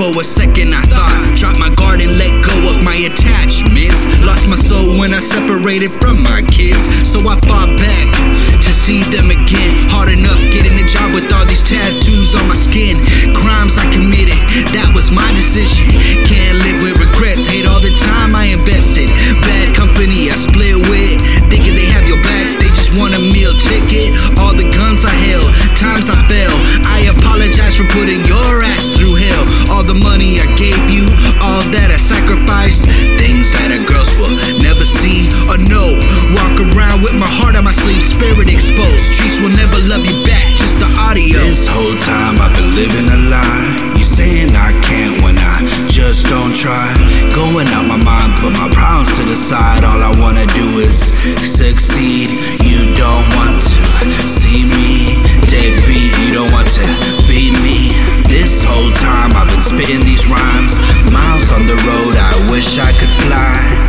for a second. I thought, drop my guard and let go of my attachments. Lost my soul when I separated from my kids. So I fought back to see them again. Hard enough getting a job with all these tattoos on my skin. Crimes I committed, that was my decision. Can't live with regrets, hate all the time I invested. Bad company I split with, thinking they have your back. They just want a meal ticket. All the guns I held, times I fell. I apologize for putting your ass the money I gave you, all that I sacrificed. Things that a girls will never see or know. Walk around with my heart on my sleeve, spirit exposed. Streets will never love you back, just the audio. This whole time I've been living a lie. You saying I can't when I just don't try. Going out my mind, put my problems to the side. All I wanna do is succeed. the road, I wish I could fly.